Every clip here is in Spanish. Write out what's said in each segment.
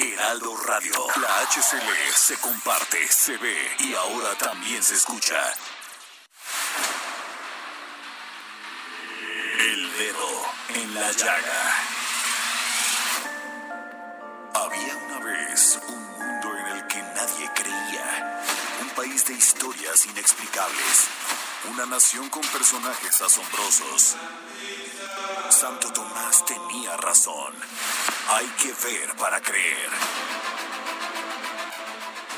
Heraldo Radio, la HCL se comparte, se ve y ahora también se escucha. El dedo en la llaga. Había una vez un mundo en el que nadie creía. Un país de historias inexplicables. Una nación con personajes asombrosos. Santo Tomás tenía razón. Hay que ver para creer.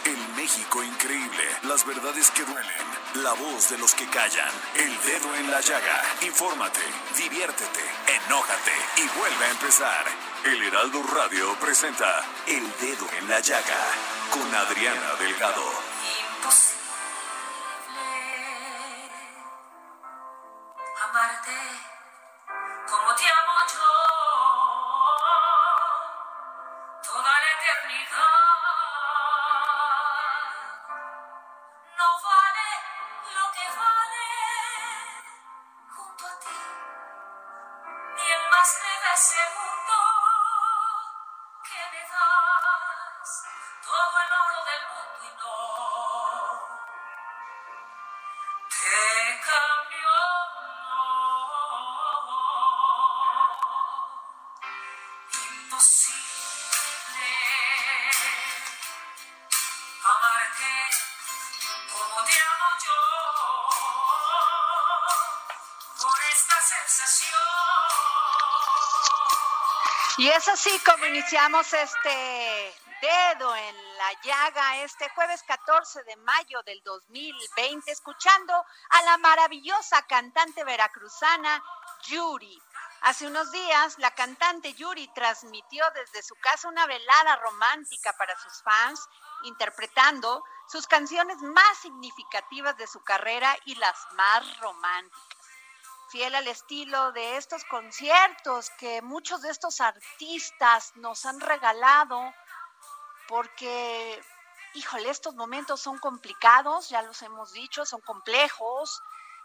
El México increíble. Las verdades que duelen. La voz de los que callan. El dedo en la llaga. Infórmate, diviértete, enójate y vuelve a empezar. El Heraldo Radio presenta El Dedo en la Llaga con Adriana Delgado. Imposible amarte como te amo ni el más leve es así como iniciamos este dedo en la llaga este jueves 14 de mayo del 2020, escuchando a la maravillosa cantante veracruzana Yuri. Hace unos días, la cantante Yuri transmitió desde su casa una velada romántica para sus fans, interpretando sus canciones más significativas de su carrera y las más románticas fiel al estilo de estos conciertos que muchos de estos artistas nos han regalado, porque, híjole, estos momentos son complicados, ya los hemos dicho, son complejos,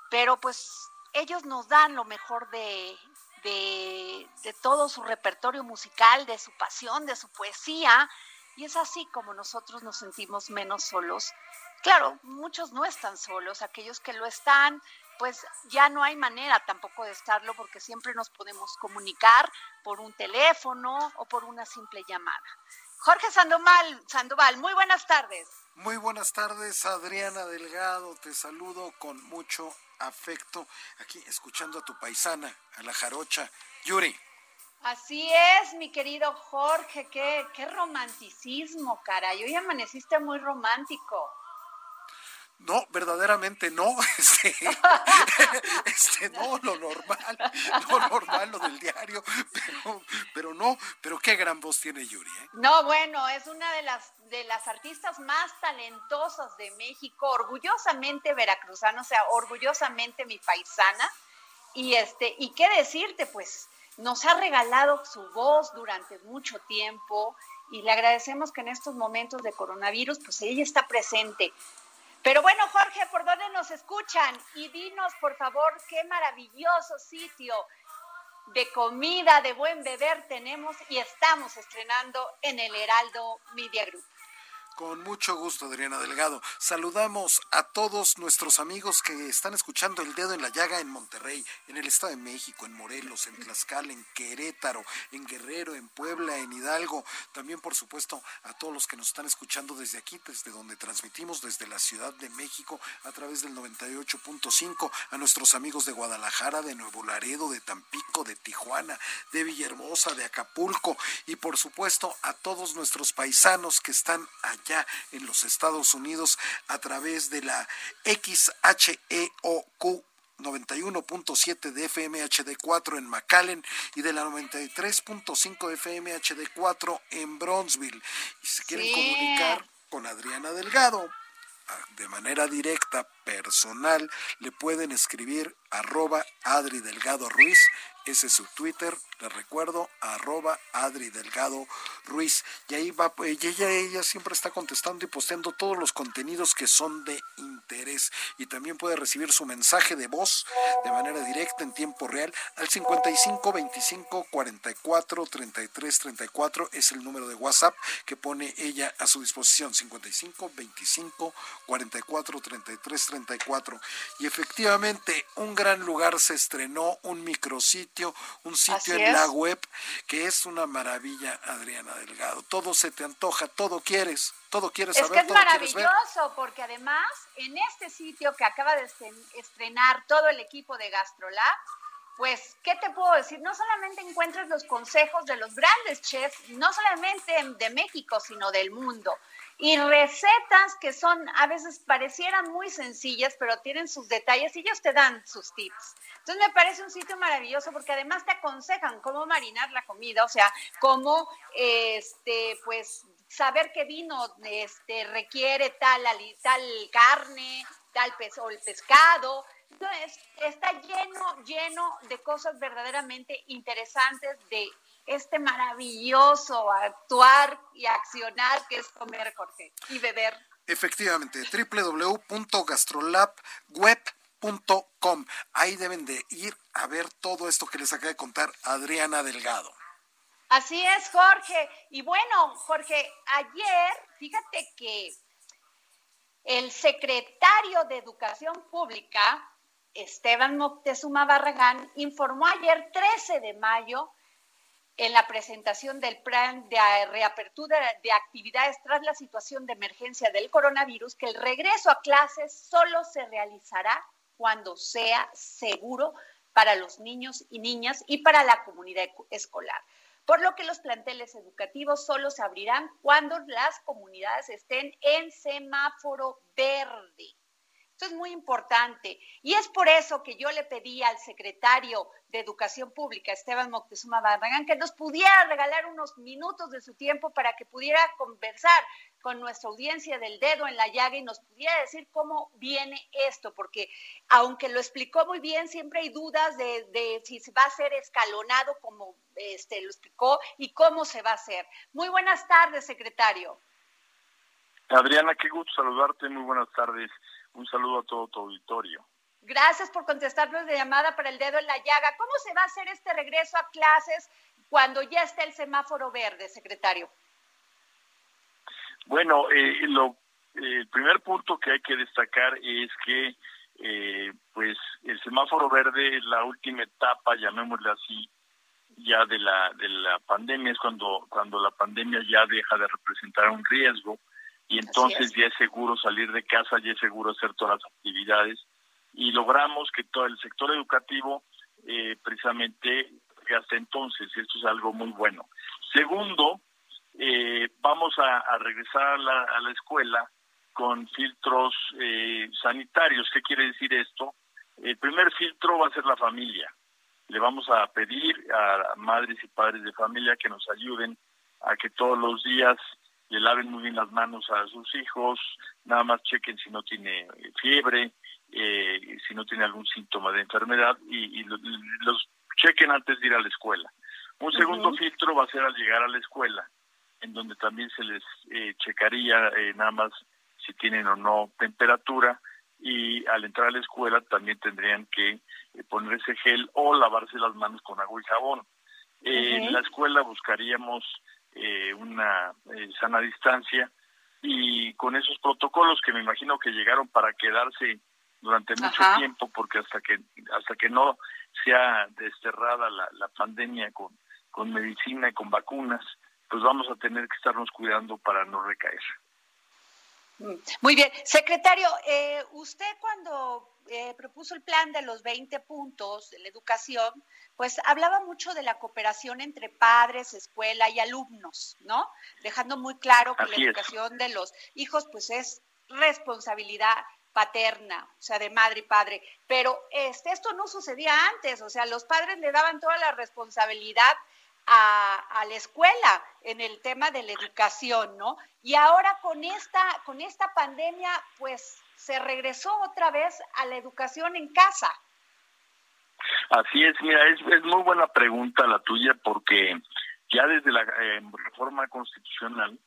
pero pues ellos nos dan lo mejor de, de, de todo su repertorio musical, de su pasión, de su poesía, y es así como nosotros nos sentimos menos solos. Claro, muchos no están solos, aquellos que lo están, pues ya no hay manera tampoco de estarlo porque siempre nos podemos comunicar por un teléfono o por una simple llamada. Jorge Sandoval, Sandoval, muy buenas tardes. Muy buenas tardes, Adriana Delgado. Te saludo con mucho afecto aquí escuchando a tu paisana, a la jarocha, Yuri. Así es, mi querido Jorge, qué, qué romanticismo, caray. Hoy amaneciste muy romántico. No, verdaderamente no. Este, este, no, lo normal, lo normal, lo del diario, pero, pero no, pero qué gran voz tiene Yuri. ¿eh? No, bueno, es una de las de las artistas más talentosas de México, orgullosamente veracruzana, o sea, orgullosamente mi paisana. Y este, y qué decirte, pues, nos ha regalado su voz durante mucho tiempo y le agradecemos que en estos momentos de coronavirus, pues ella está presente. Pero bueno, Jorge, ¿por dónde nos escuchan? Y dinos, por favor, qué maravilloso sitio de comida, de buen beber tenemos y estamos estrenando en el Heraldo Media Group. Con mucho gusto, Adriana Delgado. Saludamos a todos nuestros amigos que están escuchando El Dedo en la Llaga en Monterrey, en el Estado de México, en Morelos, en Tlaxcala, en Querétaro, en Guerrero, en Puebla, en Hidalgo. También, por supuesto, a todos los que nos están escuchando desde aquí, desde donde transmitimos, desde la Ciudad de México, a través del 98.5, a nuestros amigos de Guadalajara, de Nuevo Laredo, de Tampico, de Tijuana, de Villahermosa, de Acapulco y, por supuesto, a todos nuestros paisanos que están allá ya en los Estados Unidos a través de la XHEOQ 91.7 de FM HD4 en McAllen y de la 93.5 FM HD4 en Bronzeville. Y si quieren Sí. comunicar con Adriana Delgado, de manera directa, personal, le pueden escribir arroba Adri Delgado Ruiz, ese es su Twitter, les recuerdo, arroba Adri Delgado Ruiz. Y ahí va, pues, ella, ella siempre está contestando y posteando todos los contenidos que son de interés. Y también puede recibir su mensaje de voz de manera directa en tiempo real al 55 25 44 33 34. Es el número de WhatsApp que pone ella a su disposición. 55 25 44 33 34. Y efectivamente, un gran lugar se estrenó, un micrositio, un sitio en la web que es una maravilla, Adriana Delgado. Todo se te antoja, todo quieres, todo quieres saber. Es que es maravilloso porque además en este sitio que acaba de estrenar todo el equipo de GastroLab, pues, ¿qué te puedo decir? No solamente encuentras los consejos de los grandes chefs, no solamente de México, sino del mundo y recetas que son a veces parecieran muy sencillas, pero tienen sus detalles y ellos te dan sus tips. Entonces me parece un sitio maravilloso porque además te aconsejan cómo marinar la comida, o sea, cómo este pues saber qué vino este requiere tal tal carne, tal pez o el pescado. Entonces, está lleno lleno de cosas verdaderamente interesantes de este maravilloso actuar y accionar que es comer, Jorge, y beber. Efectivamente, www.gastrolabweb.com. Ahí deben de ir a ver todo esto que les acaba de contar Adriana Delgado. Así es, Jorge. Y bueno, Jorge, ayer, fíjate que el secretario de Educación Pública, Esteban Moctezuma Barragán, informó ayer 13 de mayo en la presentación del plan de reapertura de actividades tras la situación de emergencia del coronavirus que el regreso a clases solo se realizará cuando sea seguro para los niños y niñas y para la comunidad escolar. Por lo que los planteles educativos solo se abrirán cuando las comunidades estén en semáforo verde. Esto es muy importante. Y es por eso que yo le pedí al secretario de Educación Pública, Esteban Moctezuma Barragán, que nos pudiera regalar unos minutos de su tiempo para que pudiera conversar con nuestra audiencia del dedo en la llaga y nos pudiera decir cómo viene esto, porque aunque lo explicó muy bien, siempre hay dudas de, de si va a ser escalonado como este, lo explicó y cómo se va a hacer. Muy buenas tardes, secretario. Adriana, qué gusto saludarte, muy buenas tardes. Un saludo a todo tu auditorio. Gracias por contestarnos de llamada para el dedo en la llaga. ¿Cómo se va a hacer este regreso a clases cuando ya esté el semáforo verde, secretario? Bueno, eh, lo, el primer punto que hay que destacar es que eh, pues el semáforo verde es la última etapa, llamémosle así, ya de la de la pandemia es cuando cuando la pandemia ya deja de representar un riesgo y entonces ya es seguro salir de casa, ya es seguro hacer todas las actividades y logramos que todo el sector educativo eh, precisamente hasta entonces, esto es algo muy bueno. Segundo, eh, vamos a, regresar a la, a la, escuela con filtros eh, sanitarios. ¿Qué quiere decir esto? El primer filtro va a ser la familia. Le vamos a pedir a madres y padres de familia que nos ayuden a que todos los días le laven muy bien las manos a sus hijos, nada más chequen si no tiene eh, fiebre, eh, si no tiene algún síntoma de enfermedad y, los chequen antes de ir a la escuela. Un segundo filtro va a ser al llegar a la escuela, en donde también se les eh, checaría eh, nada más si tienen o no temperatura y al entrar a la escuela también tendrían que ponerse gel o lavarse las manos con agua y jabón. En la escuela buscaríamos eh, una eh, sana distancia y con esos protocolos que me imagino que llegaron para quedarse durante mucho tiempo porque hasta que hasta que no sea desterrada la, la pandemia con con medicina y con vacunas pues vamos a tener que estarnos cuidando para no recaer. Muy bien. Secretario, eh, usted cuando eh, propuso el plan de los 20 puntos de la educación, pues hablaba mucho de la cooperación entre padres, escuela y alumnos, ¿no? Dejando muy claro que la educación de los hijos, pues es responsabilidad paterna, o sea, de madre y padre. Pero este, esto no sucedía antes, o sea, los padres le daban toda la responsabilidad a, a, la escuela en el tema de la educación, ¿no? Y ahora con esta, con esta pandemia, pues se regresó otra vez a la educación en casa. Así es, mira, es, es muy buena pregunta la tuya porque ya desde la eh, reforma constitucional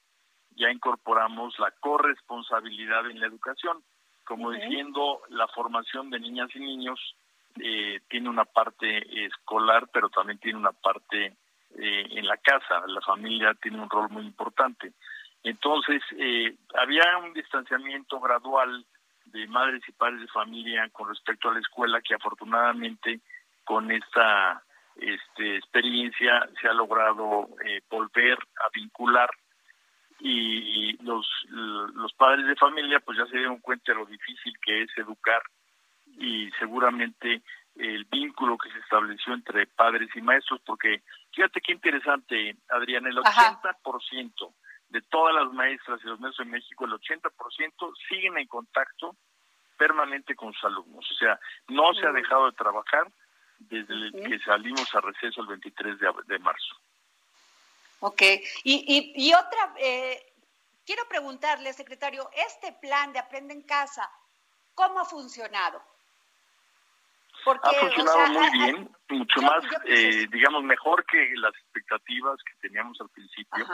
ya incorporamos la corresponsabilidad en la educación, como diciendo la formación de niñas y niños eh, tiene una parte escolar, pero también tiene una parte eh, en la casa. La familia tiene un rol muy importante. Entonces, eh, había un distanciamiento gradual de madres y padres de familia con respecto a la escuela que afortunadamente con esta este, experiencia se ha logrado volver a vincular y los, los padres de familia pues ya se dieron cuenta de lo difícil que es educar y seguramente el vínculo que se estableció entre padres y maestros, porque fíjate qué interesante, Adrián, el 80% de todas las maestras y los maestros en México, el 80% siguen en contacto permanente con sus alumnos. O sea, no se ha dejado de trabajar desde que salimos a receso el 23 de, marzo. Ok, y, y, otra, eh, quiero preguntarle, secretario, este plan de Aprende en Casa, ¿cómo ha funcionado? Ha funcionado muy bien, mucho más, eh, digamos, mejor que las expectativas que teníamos al principio.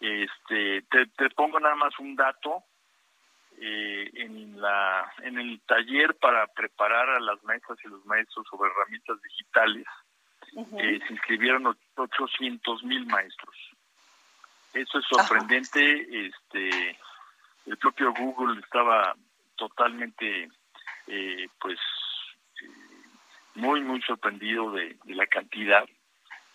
Este, te, pongo nada más un dato. Eh, en la en el taller para preparar a las maestras y los maestros sobre herramientas digitales eh, se inscribieron 800 mil maestros. Eso es sorprendente. Este, el propio Google estaba totalmente, pues, muy, muy sorprendido de, la cantidad.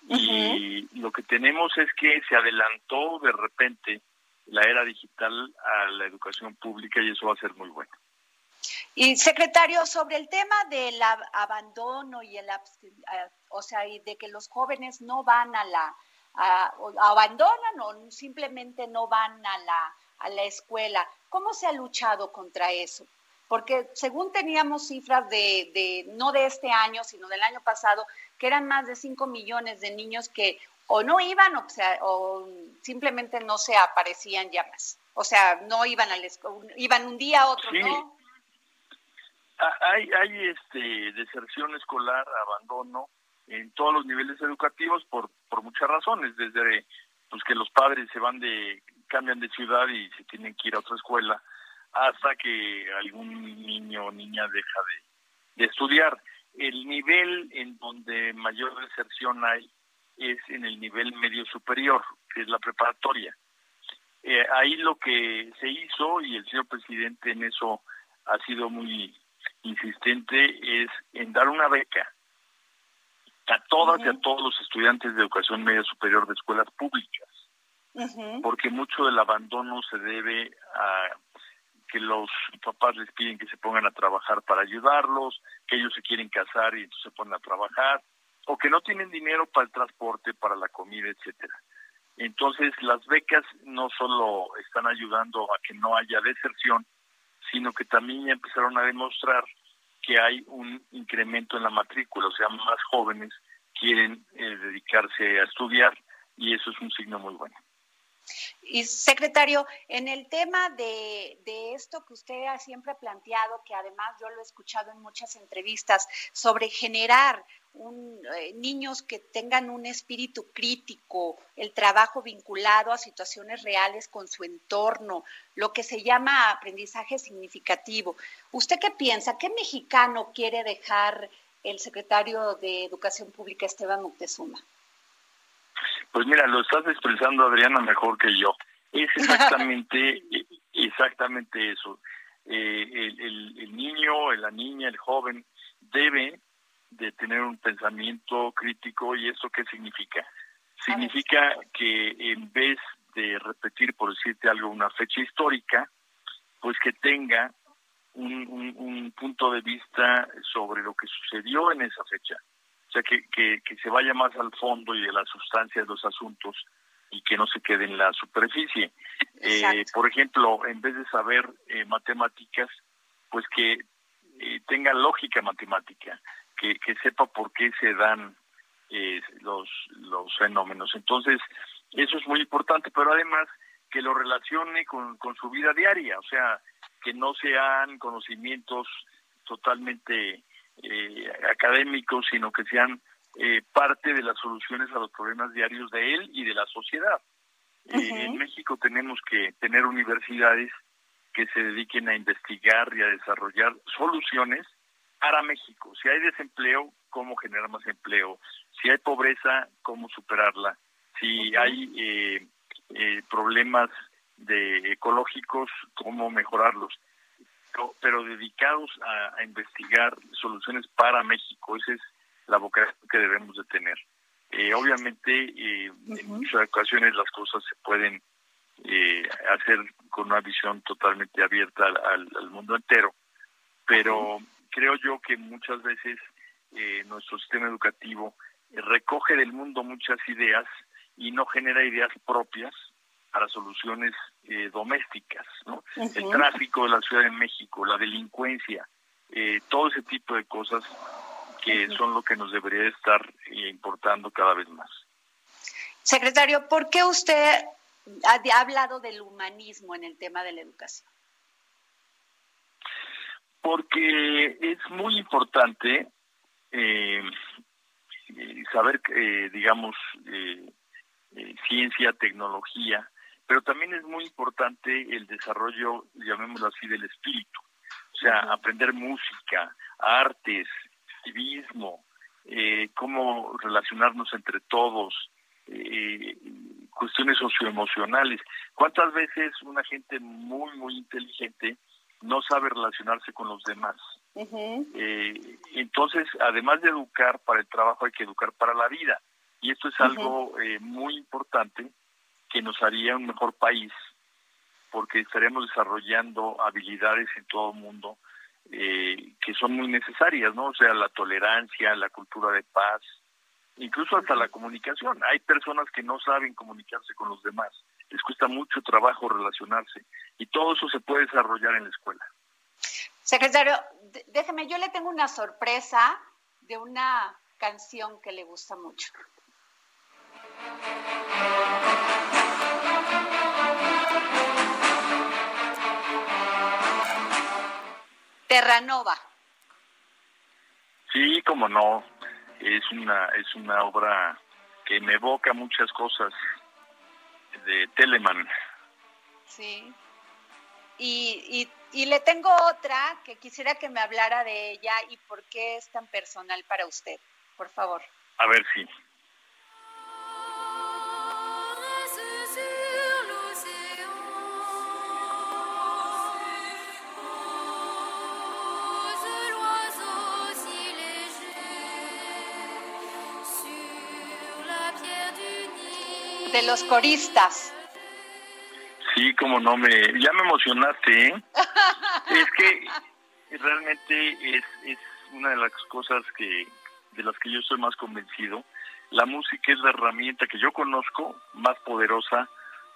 Y lo que tenemos es que se adelantó de repente la era digital a la educación pública y eso va a ser muy bueno. Y secretario, sobre el tema del abandono y el o sea, y de que los jóvenes no van a la abandonan o simplemente no van a la a la escuela, ¿cómo se ha luchado contra eso? Porque según teníamos cifras de, de, no de este año, sino del año pasado, que eran más de 5 millones de niños que o no iban o, sea, o simplemente no se aparecían ya más. O sea, no iban al iban un día, otro no. Ah, hay, hay este deserción escolar, abandono en todos los niveles educativos por, por muchas razones, desde pues que los padres se van de cambian de ciudad y se tienen que ir a otra escuela, hasta que algún niño o niña deja de, estudiar. El nivel en donde mayor deserción hay es en el nivel medio superior, que es la preparatoria. Eh, ahí lo que se hizo, y el señor presidente en eso ha sido muy insistente, es en dar una beca a todas y a todos los estudiantes de educación media superior de escuelas públicas, porque mucho del abandono se debe a que los papás les piden que se pongan a trabajar para ayudarlos, que ellos se quieren casar y entonces se ponen a trabajar, o que no tienen dinero para el transporte, para la comida, etcétera. Entonces, las becas no solo están ayudando a que no haya deserción, sino que también ya empezaron a demostrar que hay un incremento en la matrícula, o sea, más jóvenes quieren eh, dedicarse a estudiar y eso es un signo muy bueno. Y secretario, en el tema de, esto que usted ha siempre planteado, que además yo lo he escuchado en muchas entrevistas, sobre generar un, eh, niños que tengan un espíritu crítico, el trabajo vinculado a situaciones reales con su entorno, lo que se llama aprendizaje significativo. ¿Usted qué piensa? ¿Qué mexicano quiere dejar el secretario de Educación Pública, Esteban Moctezuma? Pues mira, lo estás expresando, Adriana, mejor que yo. Es exactamente, exactamente eso. Eh, el, el, niño, la niña, el joven debe de tener un pensamiento crítico y eso qué significa? Significa que en vez de repetir, por decirte algo, una fecha histórica, pues que tenga un, un punto de vista sobre lo que sucedió en esa fecha o sea, que, que, se vaya más al fondo y de la sustancia de los asuntos y que no se quede en la superficie. Eh, por ejemplo, en vez de saber eh, matemáticas, pues que eh, tenga lógica matemática, que, que sepa por qué se dan eh, los, los fenómenos. Entonces, eso es muy importante, pero además que lo relacione con, con su vida diaria, o sea, que no sean conocimientos totalmente eh, académicos, sino que sean eh, parte de las soluciones a los problemas diarios de él y de la sociedad. Eh, en México tenemos que tener universidades que se dediquen a investigar y a desarrollar soluciones para México. Si hay desempleo, cómo generar más empleo. Si hay pobreza, cómo superarla. Si hay problemas de ecológicos, cómo mejorarlos pero, dedicados a, investigar soluciones para México. Esa es la vocación que debemos de tener. Eh, obviamente, eh, en muchas ocasiones las cosas se pueden eh, hacer con una visión totalmente abierta al, mundo entero, pero creo yo que muchas veces nuestro sistema educativo recoge del mundo muchas ideas y no genera ideas propias para soluciones eh, domésticas, ¿no? El tráfico de la Ciudad de México, la delincuencia, eh, todo ese tipo de cosas que son lo que nos debería estar eh, importando cada vez más. Secretario, ¿por qué usted ha, hablado del humanismo en el tema de la educación? Porque es muy importante saber, digamos, ciencia, tecnología, pero también es muy importante el desarrollo, llamémoslo así, del espíritu, o sea, aprender música, artes, civismo, eh, cómo relacionarnos entre todos, eh, cuestiones socioemocionales. ¿Cuántas veces una gente muy, muy inteligente no sabe relacionarse con los demás? Eh, entonces, además de educar para el trabajo, hay que educar para la vida. Y esto es algo muy importante que nos haría un mejor país, porque estaremos desarrollando habilidades en todo el mundo eh, que son muy necesarias, ¿no? O sea, la tolerancia, la cultura de paz, incluso hasta la comunicación. Hay personas que no saben comunicarse con los demás, les cuesta mucho trabajo relacionarse y todo eso se puede desarrollar en la escuela. Secretario, déjeme, yo le tengo una sorpresa de una canción que le gusta mucho. Terranova. Sí, como no, es una es una obra que me evoca muchas cosas de Telemann. Sí. Y, y, y le tengo otra que quisiera que me hablara de ella y por qué es tan personal para usted, por favor. A ver, sí. De los coristas. Sí, como no me, ya me emocionaste, ¿eh? es que realmente es, es una de las cosas que de las que yo estoy más convencido. La música es la herramienta que yo conozco más poderosa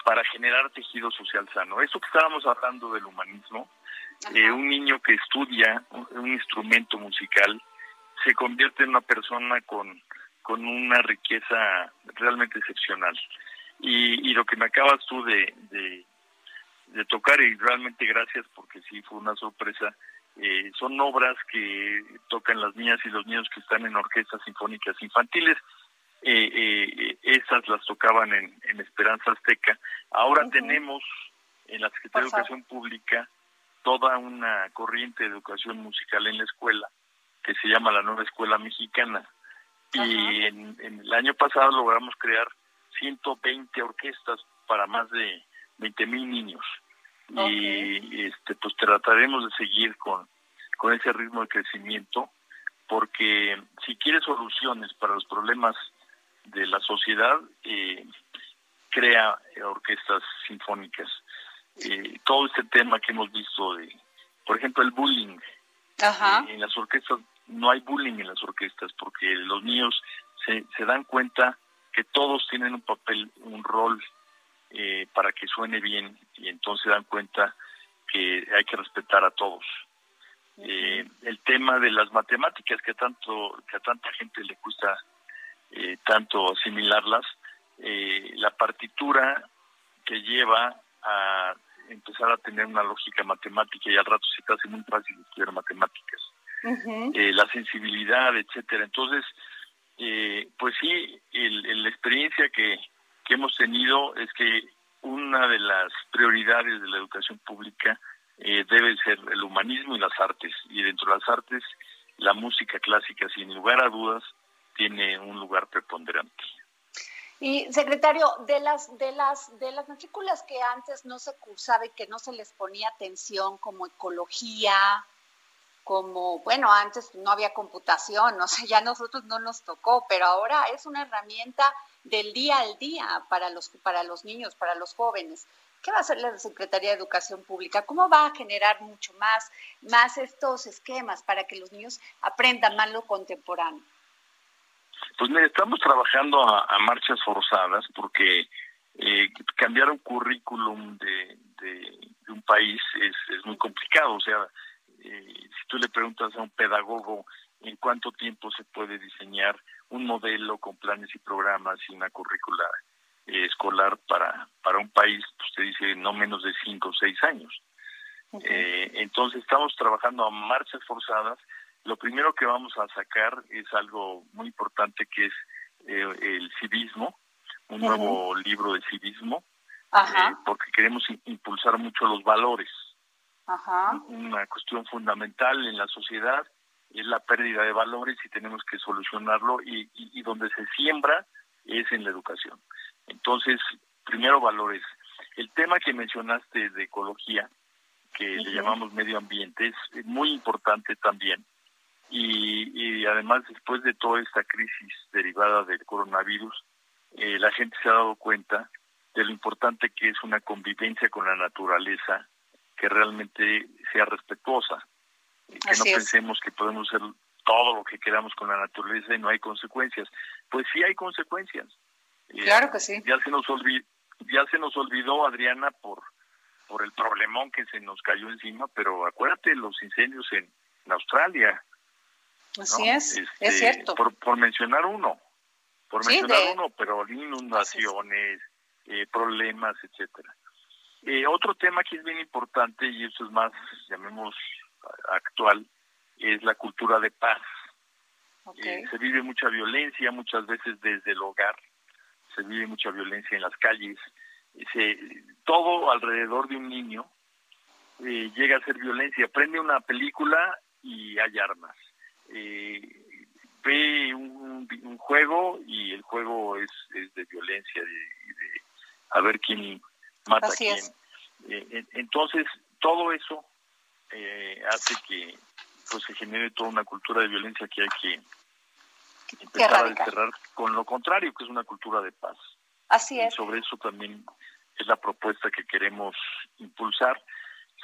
para generar tejido social sano. Eso que estábamos hablando del humanismo, eh, un niño que estudia un, instrumento musical se convierte en una persona con, con una riqueza realmente excepcional. Y, y lo que me acabas tú de, de, tocar, y realmente gracias porque sí fue una sorpresa, eh, son obras que tocan las niñas y los niños que están en orquestas sinfónicas infantiles. Eh, eh, esas las tocaban en, en Esperanza Azteca. Ahora tenemos en la Secretaría de Educación Pública toda una corriente de educación musical en la escuela que se llama la Nueva Escuela Mexicana. Y en, el año pasado logramos crear 120 orquestas para más de 20 mil niños. Y este, pues trataremos de seguir con, con ese ritmo de crecimiento, porque si quieres soluciones para los problemas de la sociedad, eh, crea orquestas sinfónicas. Eh, todo este tema que hemos visto de, por ejemplo, el bullying. Eh, en las orquestas no hay bullying en las orquestas porque los niños se, se dan cuenta que todos tienen un papel, un rol eh, para que suene bien y entonces dan cuenta que hay que respetar a todos. Eh, el tema de las matemáticas que tanto que a tanta gente le cuesta eh, tanto asimilarlas, eh, la partitura que lleva a empezar a tener una lógica matemática y al rato se te hace muy fácil estudiar matemáticas. Eh, la sensibilidad, etcétera. Entonces, eh, pues sí, el, la experiencia que, que hemos tenido es que una de las prioridades de la educación pública eh, debe ser el humanismo y las artes. Y dentro de las artes, la música clásica, sin lugar a dudas, tiene un lugar preponderante. Y secretario, de las de las de las matrículas que antes no se cursaba y que no se les ponía atención como ecología, como bueno, antes no había computación, no sé, ya nosotros no nos tocó, pero ahora es una herramienta del día al día para los para los niños, para los jóvenes. ¿Qué va a hacer la Secretaría de Educación Pública? ¿Cómo va a generar mucho más más estos esquemas para que los niños aprendan más lo contemporáneo? Pues mire, estamos trabajando a, marchas forzadas porque eh, cambiar un currículum de, de, un país es, es, muy complicado. O sea, eh, si tú le preguntas a un pedagogo en cuánto tiempo se puede diseñar un modelo con planes y programas y una currícula eh, escolar para, para un país, pues te dice no menos de cinco o seis años. Eh, entonces estamos trabajando a marchas forzadas lo primero que vamos a sacar es algo muy importante que es el civismo, un nuevo libro de civismo, porque queremos impulsar mucho los valores. Una cuestión fundamental en la sociedad es la pérdida de valores y tenemos que solucionarlo y, y, donde se siembra es en la educación. Entonces, primero valores. El tema que mencionaste de ecología, que le llamamos medio ambiente, es muy importante también y, además después de toda esta crisis derivada del coronavirus, eh, la gente se ha dado cuenta de lo importante que es una convivencia con la naturaleza que realmente sea respetuosa, que no pensemos que podemos hacer todo lo que queramos con la naturaleza y no hay consecuencias. Pues sí hay consecuencias. Eh, claro que sí. Ya se nos olvidó, ya se nos olvidó Adriana por por el problemón que se nos cayó encima, pero acuérdate los incendios en Australia, Así es, es este, cierto. Por, mencionar uno, por mencionar uno, pero inundaciones, eh, problemas, etcétera. Eh, otro tema que es bien importante, y eso es más, llamemos, actual, es la cultura de paz. Eh, se vive mucha violencia, muchas veces desde el hogar, se vive mucha violencia en las calles, se, todo alrededor de un niño llega a ser violencia. Prende una película y hay armas eh, ve un, un, juego y el juego es, es de violencia, de, de, a ver quién mata a quién. Eh, entonces, todo eso eh, hace que pues se genere toda una cultura de violencia que hay que empezar a desterrar con lo contrario, que es una cultura de paz. Así es. Y sobre eso también es la propuesta que queremos impulsar.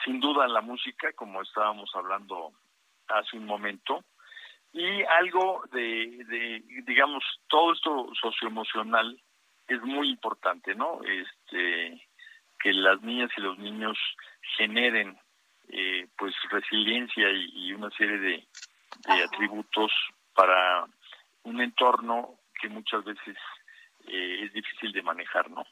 Sin duda la música, como estábamos hablando hace un momento, y algo de, de, digamos, todo esto socioemocional es muy importante, ¿no? Este, que las niñas y los niños generen, eh, pues, resiliencia y, una serie de, de atributos para un entorno que muchas veces eh, es difícil de manejar, ¿no?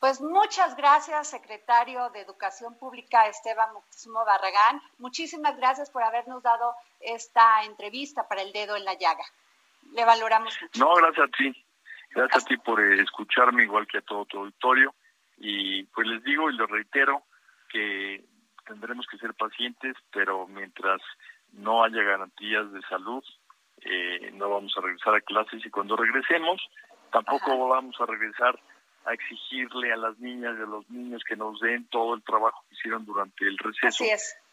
Pues muchas gracias, secretario de Educación Pública Esteban Moctezuma Barragán. Muchísimas gracias por habernos dado esta entrevista para el dedo en la llaga. Le valoramos mucho. No, gracias a ti. Gracias a ti por eh, escucharme, igual que a todo tu auditorio. Y pues les digo y les reitero que tendremos que ser pacientes, pero mientras no haya garantías de salud, eh, no vamos a regresar a clases y cuando regresemos, tampoco vamos a regresar a exigirle a las niñas y a los niños que nos den todo el trabajo que hicieron durante el receso,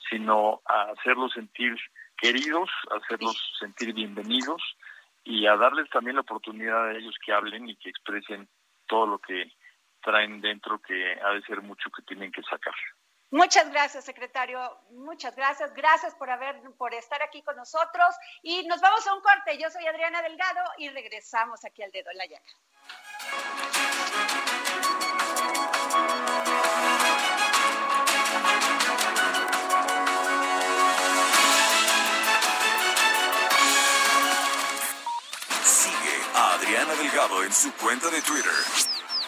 sino a hacerlos sentir queridos, a hacerlos sentir bienvenidos y a darles también la oportunidad a ellos que hablen y que expresen todo lo que traen dentro que ha de ser mucho que tienen que sacar. Muchas gracias, secretario. Muchas gracias. Gracias por haber por estar aquí con nosotros y nos vamos a un corte. Yo soy Adriana Delgado y regresamos aquí al dedo en la llaga. Sigue a Adriana Delgado en su cuenta de Twitter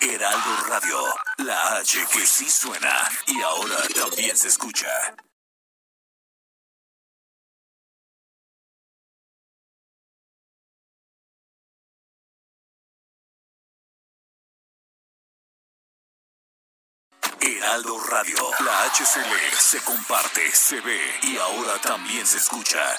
Heraldo Radio, la H que sí suena y ahora también se escucha. Heraldo Radio, la HCL se comparte, se ve y ahora también se escucha.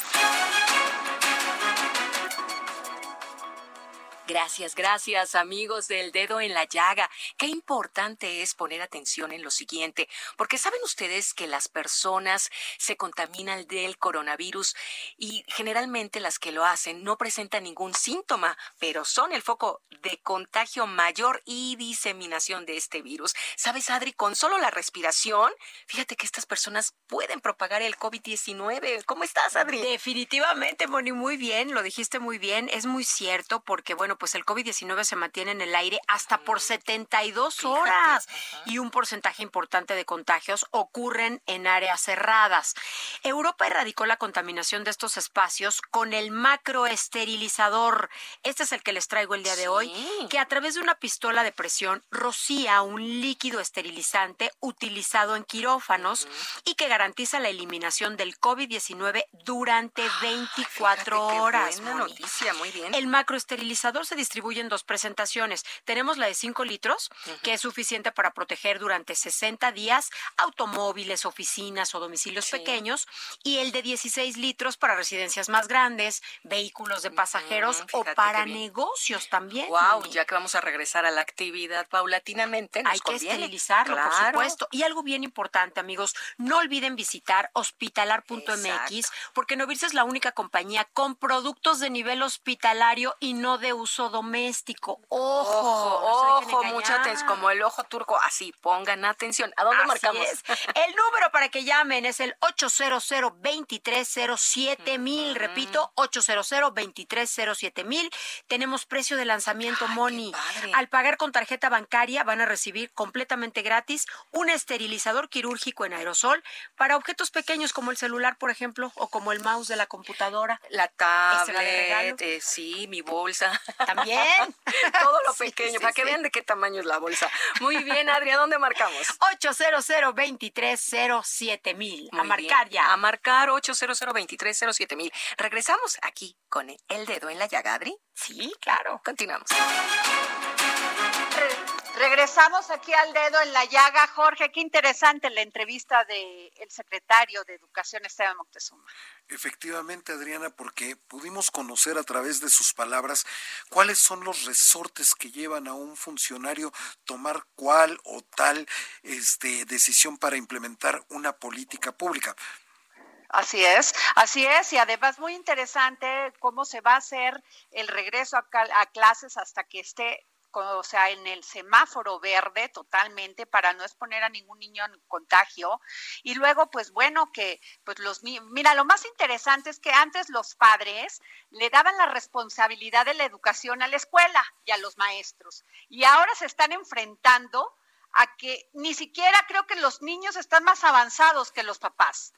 Gracias, gracias amigos del dedo en la llaga. Qué importante es poner atención en lo siguiente, porque saben ustedes que las personas se contaminan del coronavirus y generalmente las que lo hacen no presentan ningún síntoma, pero son el foco de contagio mayor y diseminación de este virus. ¿Sabes, Adri? Con solo la respiración, fíjate que estas personas pueden propagar el COVID-19. ¿Cómo estás, Adri? Definitivamente, Moni, muy bien, lo dijiste muy bien, es muy cierto porque, bueno, pues el COVID-19 se mantiene en el aire hasta por 72 horas y un porcentaje importante de contagios ocurren en áreas cerradas. Europa erradicó la contaminación de estos espacios con el macroesterilizador. Este es el que les traigo el día de hoy, que a través de una pistola de presión rocía un líquido esterilizante utilizado en quirófanos y que garantiza la eliminación del COVID-19 durante 24 horas. Buena noticia, muy bien. El macroesterilizador se distribuye en dos presentaciones. Tenemos la de 5 litros, que es suficiente para proteger durante 60 días automóviles, oficinas o domicilios pequeños, y el de 16 litros para residencias más grandes, vehículos de pasajeros o para negocios también. Wow, ya que vamos a regresar a la actividad paulatinamente, nos hay que conviene. esterilizarlo, por Claro. supuesto. Y algo bien importante, amigos, no olviden visitar hospitalar.mx, porque Novirse es la única compañía con productos de nivel hospitalario y no de uso doméstico. Ojo, Ojo, no ojo, mucha engañar. atención, como el ojo turco, así, pongan atención. ¿A dónde Así marcamos? es. El número para que llamen es el 800 2307 mil. Repito, 800 2307 mil. Tenemos precio de lanzamiento, Moni. padre. Al pagar con tarjeta bancaria van a recibir completamente gratis un esterilizador quirúrgico en aerosol para objetos pequeños como el celular, por ejemplo, o como el mouse de la computadora. La tablet, eh, sí, mi bolsa. También. Todo lo Sí, pequeño, sí, para que sí. vean de qué tamaño es la bolsa. Muy bien, Adri, ¿a dónde marcamos? 800 2307 mil. A Muy marcar bien. ya. A marcar 800 2307 mil. Regresamos aquí con el dedo en la llaga, Adri. Sí, claro. Continuamos. Re- regresamos aquí al dedo en la llaga, Jorge. Qué interesante la entrevista del secretario de Educación, Esteban Moctezuma. Efectivamente, Adriana, porque pudimos conocer a través de sus palabras cuáles son los resortes que llevan a un funcionario tomar cual o tal este, decisión para implementar una política pública. Así es, así es, y además muy interesante cómo se va a hacer el regreso a, cal- a clases hasta que esté, o sea, en el semáforo verde totalmente para no exponer a ningún niño en contagio. Y luego, pues bueno, que pues los mira, lo más interesante es que antes los padres le daban la responsabilidad de la educación a la escuela y a los maestros, y ahora se están enfrentando a que ni siquiera creo que los niños están más avanzados que los papás.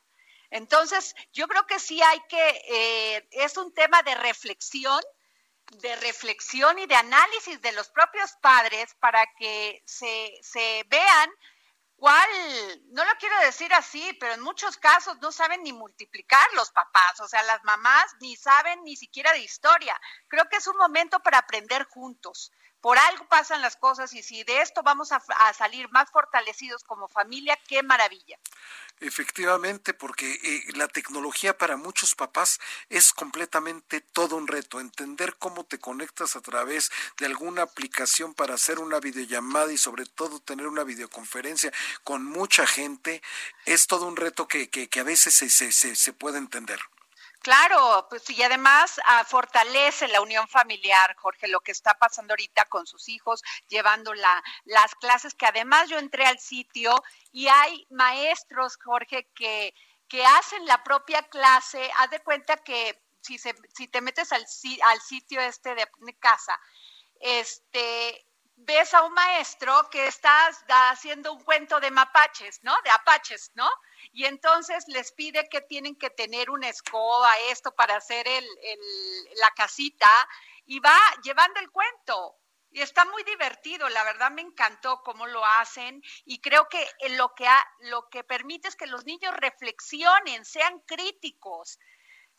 Entonces, yo creo que sí hay que, eh, es un tema de reflexión, de reflexión y de análisis de los propios padres para que se, se vean cuál, no lo quiero decir así, pero en muchos casos no saben ni multiplicar los papás, o sea, las mamás ni saben ni siquiera de historia. Creo que es un momento para aprender juntos. Por algo pasan las cosas y si de esto vamos a, salir más fortalecidos como familia, qué maravilla. Efectivamente, porque eh, la tecnología para muchos papás es completamente todo un reto. Entender cómo te conectas a través de alguna aplicación para hacer una videollamada y sobre todo tener una videoconferencia con mucha gente es todo un reto que, que, que a veces se, se, se, se puede entender. Claro, pues y además ah, fortalece la unión familiar, Jorge, lo que está pasando ahorita con sus hijos, llevando la, las clases, que además yo entré al sitio y hay maestros, Jorge, que, que hacen la propia clase, haz de cuenta que si, se, si te metes al, al sitio este de casa, este, ves a un maestro que está haciendo un cuento de mapaches, ¿no? De apaches, ¿no? Y entonces les pide que tienen que tener una escoba, esto para hacer el, la casita, y va llevando el cuento. Y está muy divertido, la verdad me encantó cómo lo hacen y creo que lo que, ha, lo que permite es que los niños reflexionen, sean críticos,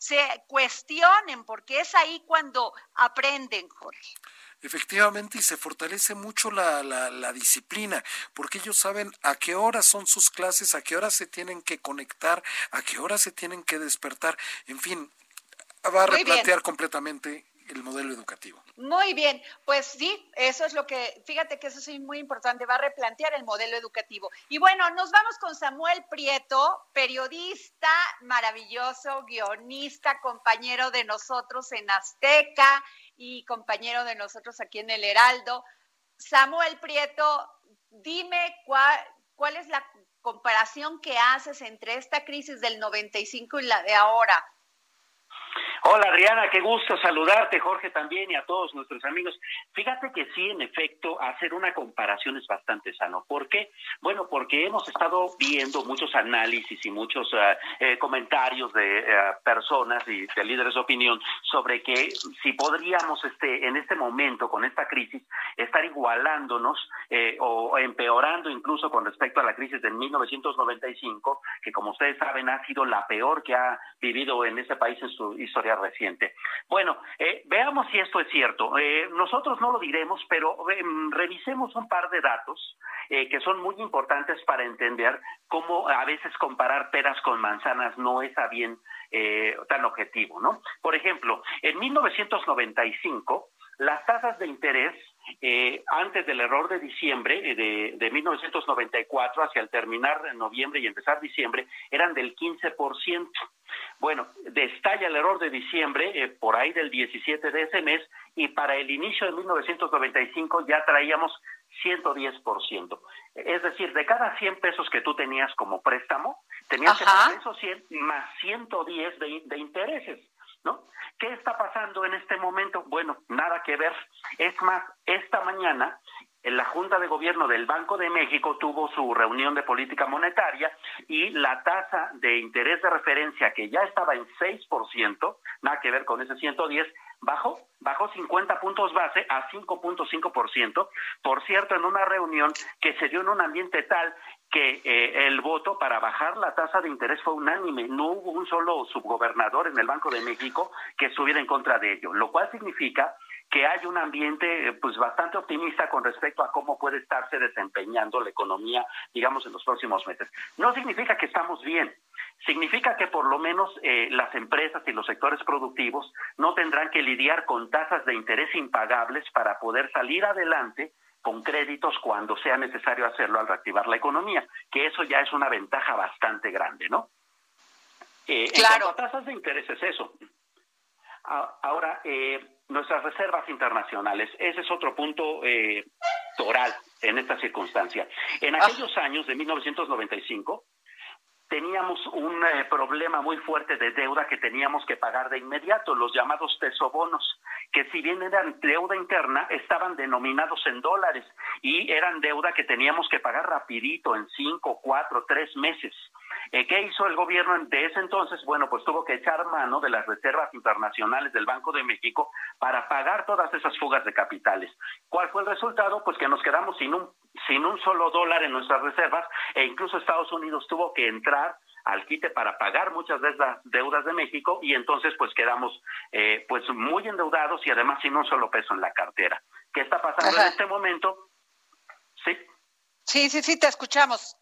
se cuestionen, porque es ahí cuando aprenden, Jorge. Efectivamente, y se fortalece mucho la, la, disciplina, porque ellos saben a qué horas son sus clases, a qué horas se tienen que conectar, a qué horas se tienen que despertar, en fin, va a replantear completamente el modelo educativo. Muy bien, pues sí, eso es lo que, fíjate que eso es muy importante, va a replantear el modelo educativo. Y bueno, nos vamos con Samuel Prieto, periodista maravilloso, guionista, compañero de nosotros en Azteca, y compañero de nosotros aquí en el Heraldo. Samuel Prieto, dime cuál, cuál es la comparación que haces entre esta crisis del 95 y la de ahora. Hola Adriana, qué gusto saludarte, Jorge también y a todos nuestros amigos. Fíjate que sí, en efecto, hacer una comparación es bastante sano. ¿Por qué? Bueno, porque hemos estado viendo muchos análisis y muchos eh, eh, comentarios de eh, personas y de líderes de opinión sobre que si podríamos este, en este momento, con esta crisis, estar igualándonos o empeorando incluso con respecto a la crisis de 1995, que como ustedes saben ha sido la peor que ha vivido en este país en su historia reciente. Bueno, eh, veamos si esto es cierto. Eh, nosotros no lo diremos, pero em, revisemos un par de datos eh, que son muy importantes para entender cómo a veces comparar peras con manzanas no es a bien tan objetivo, ¿no? Por ejemplo, en 1995 las tasas de interés eh, antes del error de diciembre eh, de, de 1994 hacia el terminar en noviembre y empezar diciembre eran del 15%. Bueno, destalla el error de diciembre eh, por ahí del 17 de ese mes y para el inicio de 1995 ya traíamos 110%. Es decir, de cada 100 pesos que tú tenías como préstamo, tenías que pagar esos 100 más 110 de, de intereses. ¿No? ¿Qué está pasando en este momento? Bueno, nada que ver. Es más, esta mañana en la Junta de Gobierno del Banco de México tuvo su reunión de política monetaria y la tasa de interés de referencia que ya estaba en 6%, nada que ver con ese 110, bajó, bajó 50 puntos base a 5.5%, por cierto, en una reunión que se dio en un ambiente tal que eh, el voto para bajar la tasa de interés fue unánime. No hubo un solo subgobernador en el Banco de México que estuviera en contra de ello, lo cual significa que hay un ambiente eh, pues bastante optimista con respecto a cómo puede estarse desempeñando la economía, digamos, en los próximos meses. No significa que estamos bien, significa que por lo menos eh, las empresas y los sectores productivos no tendrán que lidiar con tasas de interés impagables para poder salir adelante con créditos cuando sea necesario hacerlo al reactivar la economía, que eso ya es una ventaja bastante grande, ¿no? Eh, claro. En tasas de interés es eso. Ahora, eh, nuestras reservas internacionales, ese es otro punto eh, toral en esta circunstancia. En ah. aquellos años de 1995, teníamos un eh, problema muy fuerte de deuda que teníamos que pagar de inmediato, los llamados tesobonos, que si bien eran deuda interna, estaban denominados en dólares y eran deuda que teníamos que pagar rapidito, en cinco, cuatro, tres meses. Eh, ¿Qué hizo el gobierno de ese entonces? Bueno, pues tuvo que echar mano de las reservas internacionales del Banco de México para pagar todas esas fugas de capitales. ¿Cuál fue el resultado? Pues que nos quedamos sin un sin un solo dólar en nuestras reservas e incluso Estados Unidos tuvo que entrar al quite para pagar muchas de esas deudas de México y entonces pues quedamos eh, pues muy endeudados y además sin un solo peso en la cartera. ¿Qué está pasando en este momento? Sí. Sí, sí, sí, te escuchamos.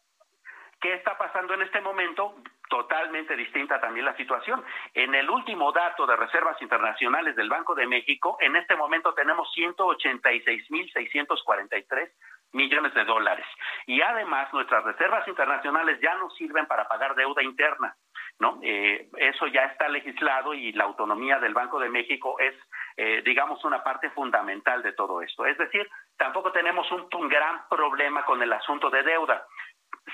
¿Qué está pasando en este momento? Totalmente distinta también la situación. En el último dato de reservas internacionales del Banco de México, en este momento tenemos 186.643 millones de dólares. Y además nuestras reservas internacionales ya no sirven para pagar deuda interna. ¿no? Eh, eso ya está legislado y la autonomía del Banco de México es, eh, digamos, una parte fundamental de todo esto. Es decir, tampoco tenemos un, un gran problema con el asunto de deuda.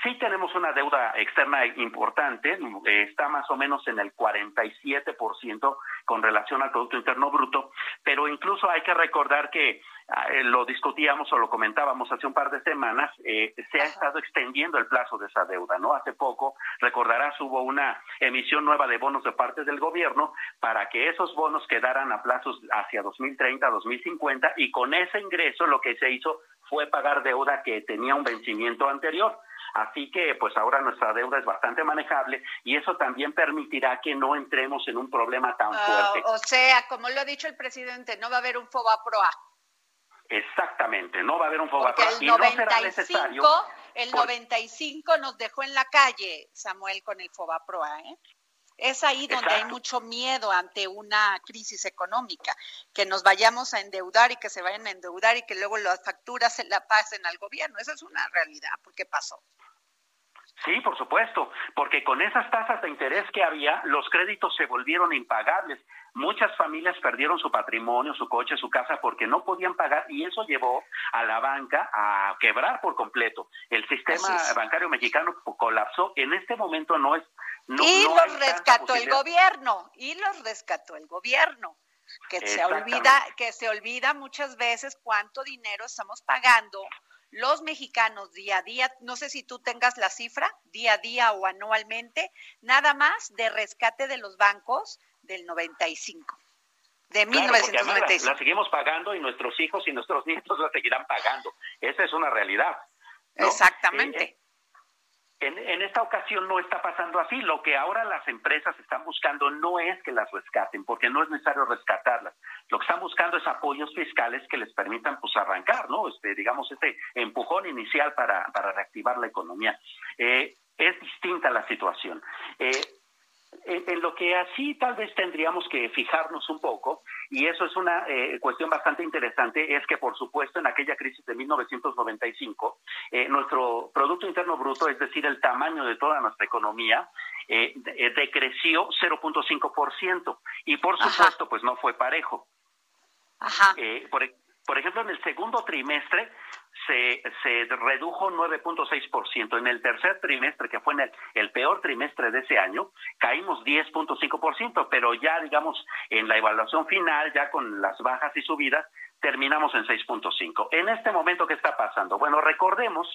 Sí tenemos una deuda externa importante, eh, está más o menos en el 47% con relación al Producto Interno Bruto, pero incluso hay que recordar que ah, eh, lo discutíamos o lo comentábamos hace un par de semanas, eh, se ha estado extendiendo el plazo de esa deuda, ¿no? Hace poco, recordarás, hubo una emisión nueva de bonos de parte del gobierno para que esos bonos quedaran a plazos hacia 2030, 2050 y con ese ingreso lo que se hizo fue pagar deuda que tenía un vencimiento anterior. Así que pues ahora nuestra deuda es bastante manejable y eso también permitirá que no entremos en un problema tan ah, fuerte. o sea, como lo ha dicho el presidente, no va a haber un FOBAPROA. Exactamente, no va a haber un FOBAPROA y no será necesario. El 95 nos dejó en la calle, Samuel, con el FOBAPROA, ¿eh? Es ahí donde hay mucho miedo ante una crisis económica, que nos vayamos a endeudar y que se vayan a endeudar y que luego las facturas se la pasen al gobierno. Esa es una realidad, porque pasó. Sí, por supuesto, porque con esas tasas de interés que había, los créditos se volvieron impagables. Muchas familias perdieron su patrimonio, su coche, su casa porque no podían pagar y eso llevó a la banca a quebrar por completo. El sistema bancario mexicano colapsó. En este momento no es y los rescató el gobierno, y los rescató el gobierno, que se olvida, que se olvida muchas veces cuánto dinero estamos pagando los mexicanos día a día, no sé si tú tengas la cifra, día a día o anualmente, nada más de rescate de los bancos del 95. De 1995. La, seguimos pagando y nuestros hijos y nuestros nietos la seguirán pagando. Esa es una realidad. Exactamente. Eh, en, esta ocasión no está pasando así. Lo que ahora las empresas están buscando no es que las rescaten, porque no es necesario rescatarlas. Lo que están buscando es apoyos fiscales que les permitan pues arrancar, ¿no? Este, digamos, este empujón inicial para, para reactivar la economía. Eh, es distinta la situación. Eh, en, lo que así tal vez tendríamos que fijarnos un poco, y eso es una eh, cuestión bastante interesante, es que por supuesto en aquella crisis de 1995, eh, nuestro Producto Interno Bruto, es decir, el tamaño de toda nuestra economía, eh, decreció 0.5%, y por supuesto pues no fue parejo. Ajá. por, por ejemplo, en el segundo trimestre se, se redujo 9.6%. En el tercer trimestre, que fue en el, peor trimestre de ese año, caímos 10.5%, pero ya, digamos, en la evaluación final, ya con las bajas y subidas, terminamos en 6.5. En este momento, ¿qué está pasando? Bueno, recordemos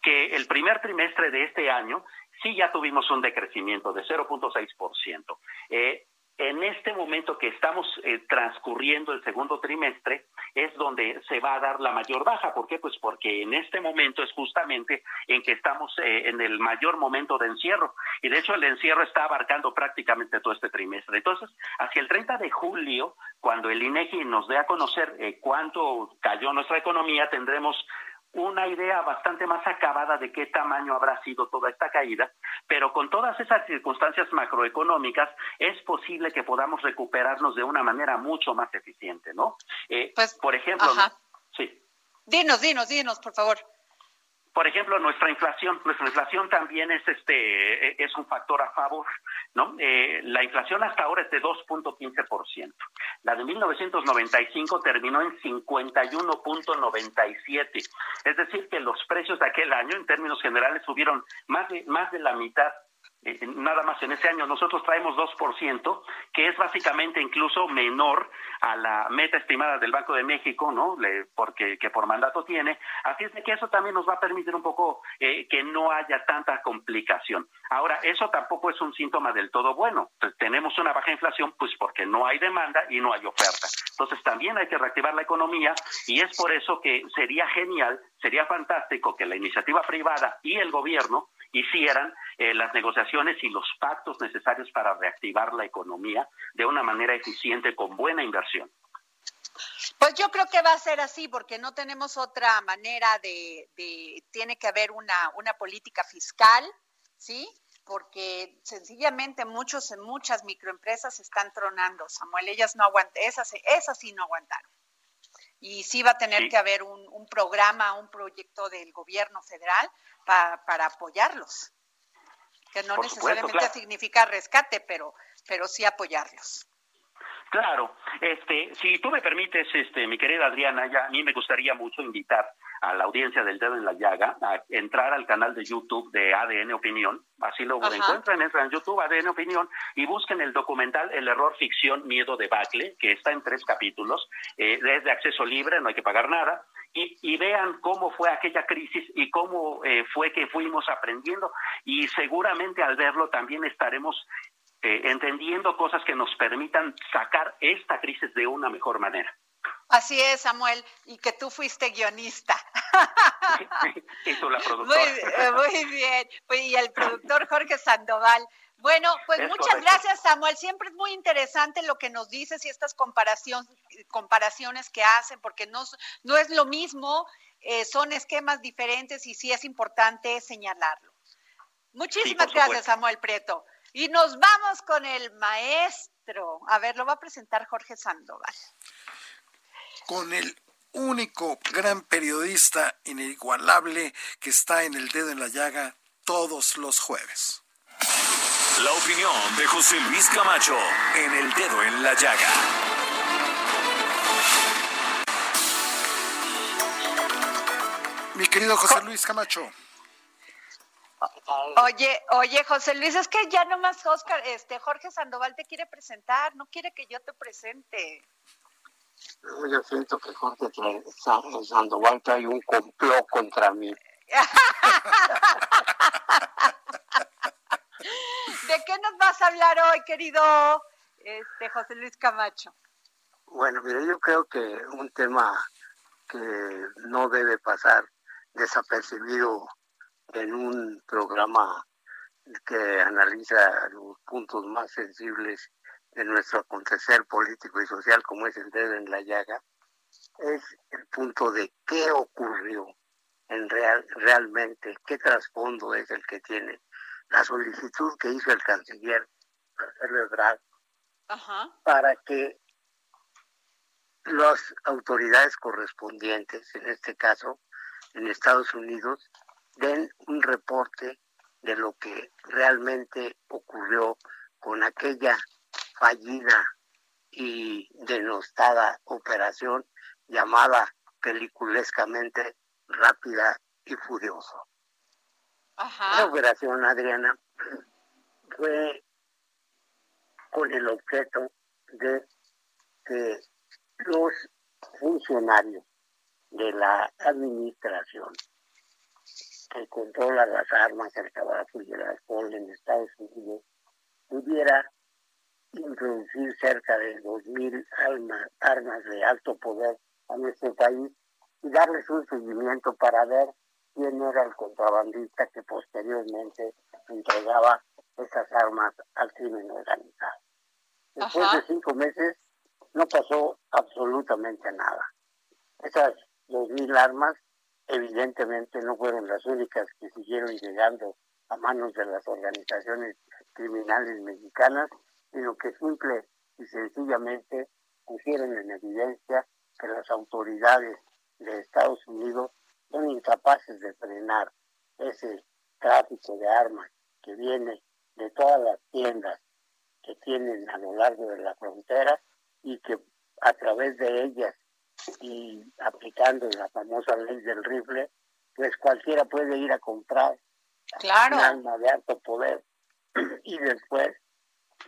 que el primer trimestre de este año sí ya tuvimos un decrecimiento de 0.6%. Eh, en este momento que estamos eh, transcurriendo el segundo trimestre es donde se va a dar la mayor baja. ¿Por qué? Pues porque en este momento es justamente en que estamos eh, en el mayor momento de encierro. Y de hecho el encierro está abarcando prácticamente todo este trimestre. Entonces, hacia el 30 de julio, cuando el INEGI nos dé a conocer eh, cuánto cayó nuestra economía, tendremos una idea bastante más acabada de qué tamaño habrá sido toda esta caída, pero con todas esas circunstancias macroeconómicas es posible que podamos recuperarnos de una manera mucho más eficiente, ¿no? Eh, pues, por ejemplo, sí. Dinos, dinos, dinos, por favor. Por ejemplo, nuestra inflación, nuestra inflación también es este e, es un factor a favor, ¿no? Eh, la inflación hasta ahora es de 2.15%. La de 1995 terminó en 51.97. Es decir, que los precios de aquel año en términos generales subieron más de más de la mitad eh, nada más en ese año nosotros traemos 2%, que es básicamente incluso menor a la meta estimada del Banco de México, ¿no? porque que por mandato tiene. Así es de que eso también nos va a permitir un poco eh, que no haya tanta complicación. Ahora, eso tampoco es un síntoma del todo bueno. tenemos una baja inflación, pues porque no hay demanda y no hay oferta. Entonces también hay que reactivar la economía y es por eso que sería genial, sería fantástico que la iniciativa privada y el gobierno hicieran eh, las negociaciones y los pactos necesarios para reactivar la economía de una manera eficiente con buena inversión. Pues yo creo que va a ser así porque no tenemos otra manera de, tiene que haber una, una política fiscal, ¿sí? Porque sencillamente muchos en muchas microempresas están tronando, Samuel, ellas no aguantan, esas, esas sí no aguantaron. Y sí va a tener que haber un, un, programa, un proyecto del gobierno federal para apoyarlos. Que no necesariamente significa rescate, pero, pero sí apoyarlos. Claro, este, si tú me permites, este, mi querida Adriana, ya a mí me gustaría mucho invitar a la audiencia del dedo en la llaga a entrar al canal de YouTube de ADN Opinión, así lo encuentran, entran en YouTube ADN Opinión y busquen el documental El error ficción miedo de Bacle, que está en tres capítulos, eh, es de acceso libre, no hay que pagar nada, y, vean cómo fue aquella crisis y cómo eh, fue que fuimos aprendiendo y seguramente al verlo también estaremos eh, entendiendo cosas que nos permitan sacar esta crisis de una mejor manera. Así es, Samuel, y que tú fuiste guionista. y tú la productora. Eh, muy, bien, y el productor Jorge Sandoval. Bueno, pues muchas gracias, Samuel. Siempre es muy interesante lo que nos dices y estas comparación, comparaciones que hacen, porque no, no es lo mismo, eh, son esquemas diferentes y sí es importante señalarlo. Muchísimas gracias, Samuel Prieto. Y nos vamos con el maestro. A ver, lo va a presentar Jorge Sandoval. Con el único gran periodista inigualable que está en el dedo en la llaga todos los jueves. La opinión de José Luis Camacho en el dedo en la llaga. Mi querido José Luis Camacho. Oye, oye, José Luis, es que ya nomás Oscar, este Jorge Sandoval te quiere presentar, no quiere que yo te presente. Yo siento que Jorge Sandoval trae un complot contra mí. ¿De qué nos vas a hablar hoy, querido este José Luis Camacho? Bueno, yo creo que un tema que no debe pasar desapercibido en un programa que analiza los puntos más sensibles de nuestro acontecer político y social, como es el dedo en la llaga, es el punto de qué ocurrió en real, realmente, qué trasfondo es el que tiene la solicitud que hizo el canciller Marcelo Ebrard para que las autoridades correspondientes, en este caso en Estados Unidos, den un reporte de lo que realmente ocurrió con aquella fallida y denostada operación llamada peliculescamente rápida y La operación, Adriana, fue con el objeto de que los funcionarios de la administración que controla las armas, el tabaco y el alcohol en Estados Unidos, pudiera introducir cerca de 2.000 armas, armas de alto poder a nuestro país y darles un seguimiento para ver quién era el contrabandista que posteriormente entregaba esas armas al crimen organizado. Después de cinco meses no pasó absolutamente nada. Esas 2.000 armas evidentemente no fueron las únicas que siguieron llegando a manos de las organizaciones criminales mexicanas, sino que simple y sencillamente pusieron en evidencia que las autoridades de Estados Unidos son incapaces de frenar ese tráfico de armas que viene de todas las tiendas que tienen a lo largo de la frontera y que a través de ellas y aplicando la famosa ley del rifle, pues cualquiera puede ir a comprar claro. un arma de alto poder y después,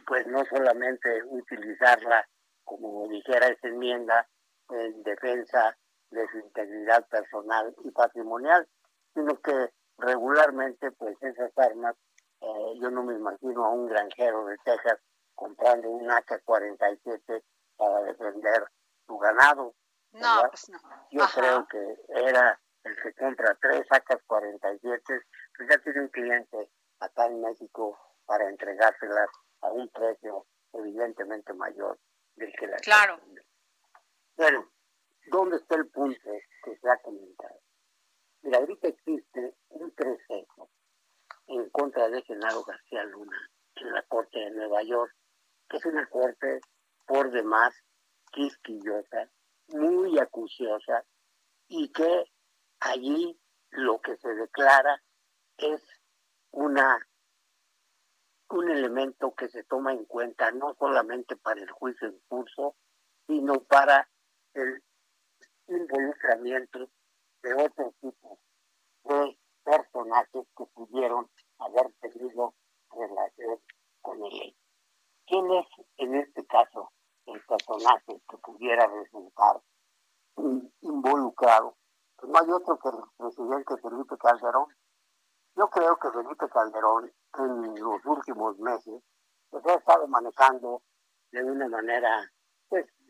pues no solamente utilizarla, como dijera esa enmienda, en defensa de su integridad personal y patrimonial, sino que regularmente, pues esas armas, eh, yo no me imagino a un granjero de Texas comprando un AK-47 para defender su ganado. No, pues no. Yo creo que era el que compra tres sacas 47, pues ya tiene un cliente acá en México para entregárselas a un precio evidentemente mayor del que la Claro. Bueno, ¿dónde está el punto que se ha comentado? Mira, ahorita existe un proceso en contra de Genaro García Luna en la Corte de Nueva York, que es una corte por demás quisquillosa, muy acuciosa y que allí lo que se declara es una un elemento que se toma en cuenta no solamente para el juicio en curso, sino para el involucramiento de otro tipo de personajes que pudieron haber tenido relación con el ¿Quién es en este caso el personaje que pudiera resultar involucrado? Pues no hay otro que el presidente Felipe Calderón. Yo creo que Felipe Calderón en los últimos meses pues ha estado manejando de una manera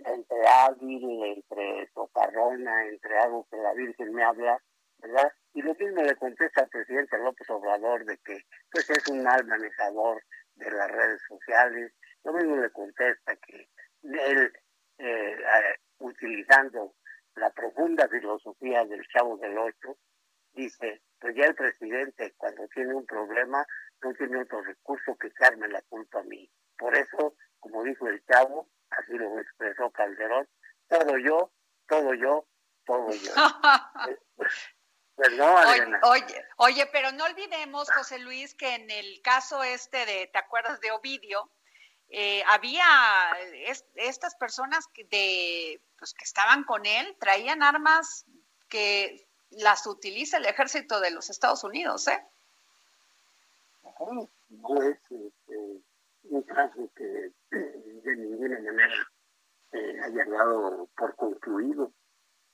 entre hábil, entre socarrona, entre algo que la Virgen me habla, ¿verdad? Y lo mismo le contesta al presidente López Obrador de que pues es un mal manejador de las redes sociales, lo mismo le contesta que él, eh, utilizando la profunda filosofía del Chavo del Ocho, dice, pues ya el presidente cuando tiene un problema no tiene otro recurso que echarme la culpa a mí. Por eso, como dijo el Chavo, así lo expresó Calderón, todo yo, todo yo, todo yo. Pues oye, oye, pero no olvidemos, José Luis, que en el caso este de, ¿te acuerdas de Ovidio? Eh, había estas personas que, de, pues, que estaban con él, traían armas que las utiliza el ejército de los Estados Unidos, ¿eh? No es este, un caso que de ninguna manera eh, haya dado por concluido.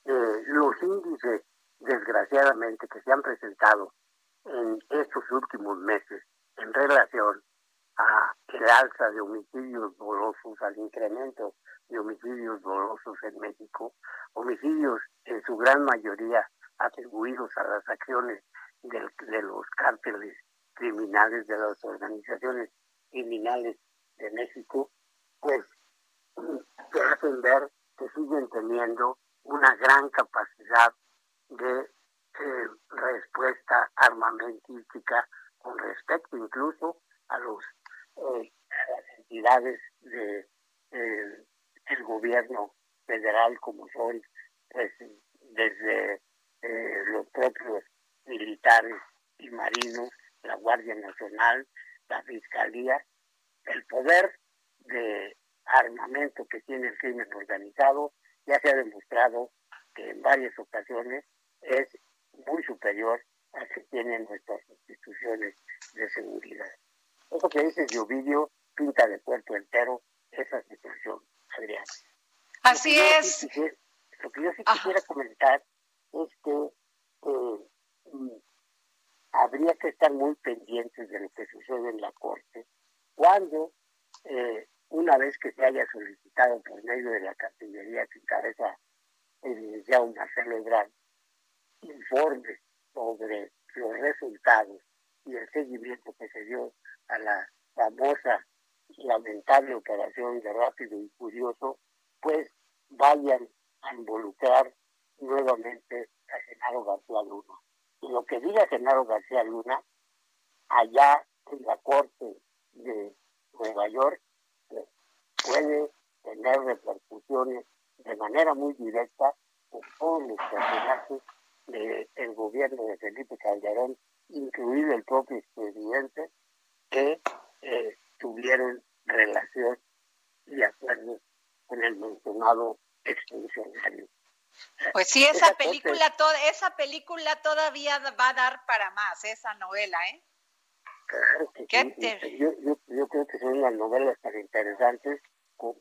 Eh, los índices desgraciadamente, que se han presentado en estos últimos meses en relación a el alza de homicidios dolosos, al incremento de homicidios dolosos en México, homicidios en su gran mayoría atribuidos a las acciones de los cárteles criminales, de las organizaciones criminales de México, pues que hacen ver que siguen teniendo una gran capacidad de eh, respuesta armamentística con respecto incluso a eh, las entidades de eh, el gobierno federal como son pues desde los propios militares y marinos la Guardia Nacional la Fiscalía el poder de armamento que tiene el crimen organizado ya se ha demostrado que en varias ocasiones es muy superior a que tienen nuestras instituciones de seguridad. Eso que dice Ovidio pinta de cuerpo entero esa situación, Adrián. Así es. lo que yo sí quisiera comentar es que eh, mm, habría que estar muy pendientes de lo que sucede en la Corte cuando, eh, una vez que se haya solicitado por medio de la Cancillería que encabeza el licenciado Marcelo Ebrard, informe sobre los resultados y el seguimiento que se dio a la famosa lamentable operación de Rápido y Curioso, pues vayan a involucrar nuevamente a Genaro García Luna. Y lo que diga Genaro García Luna, allá en la Corte de Nueva York, puede tener repercusiones de manera muy directa en todos los personajes del gobierno de Felipe Calderón, incluido el propio expediente, que eh, tuvieron relación y acuerdo con el mencionado extensionario. Pues sí, esa, película, esa película todavía va a dar para más, esa novela, ¿eh? Claro que sí. Yo, yo, yo, creo que son las novelas tan interesantes,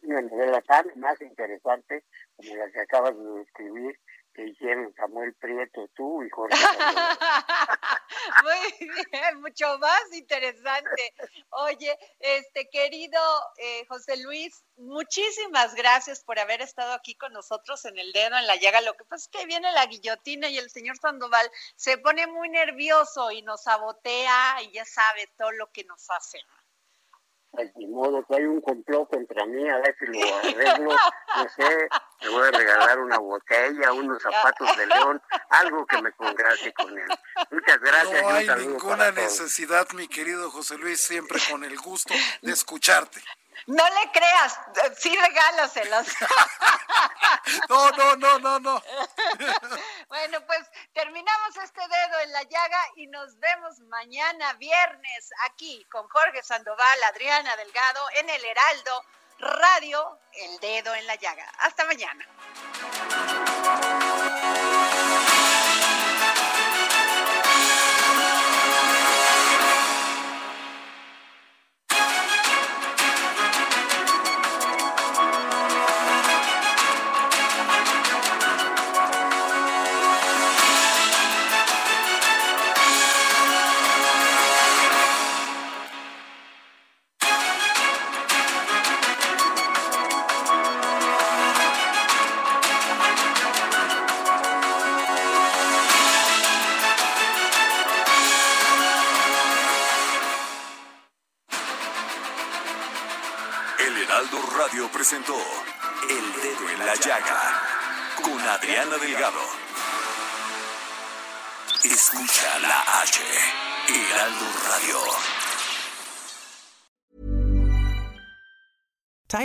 una novela tan más interesante como la que acabas de escribir, que hicieron Samuel Prieto, tú y Jorge. Muy bien, mucho más interesante. Oye, este querido eh, José Luis, muchísimas gracias por haber estado aquí con nosotros en el dedo en la llaga. Lo que pasa es que viene la guillotina y el señor Sandoval se pone muy nervioso y nos sabotea y ya sabe todo lo que nos hace. Pues ni modo, que hay un complot contra mí, a ver si lo arreglo, no sé, le voy a regalar una botella, unos zapatos de león, algo que me congrate con él. Muchas gracias. No hay ninguna necesidad, mi querido José Luis, siempre con el gusto de escucharte. No le creas, sí regálaselos. no, no, no, no, no. bueno, pues Terminamos este dedo en la llaga y nos vemos mañana viernes aquí con Jorge Sandoval, Adriana Delgado en el Heraldo Radio, el dedo en la llaga. Hasta mañana.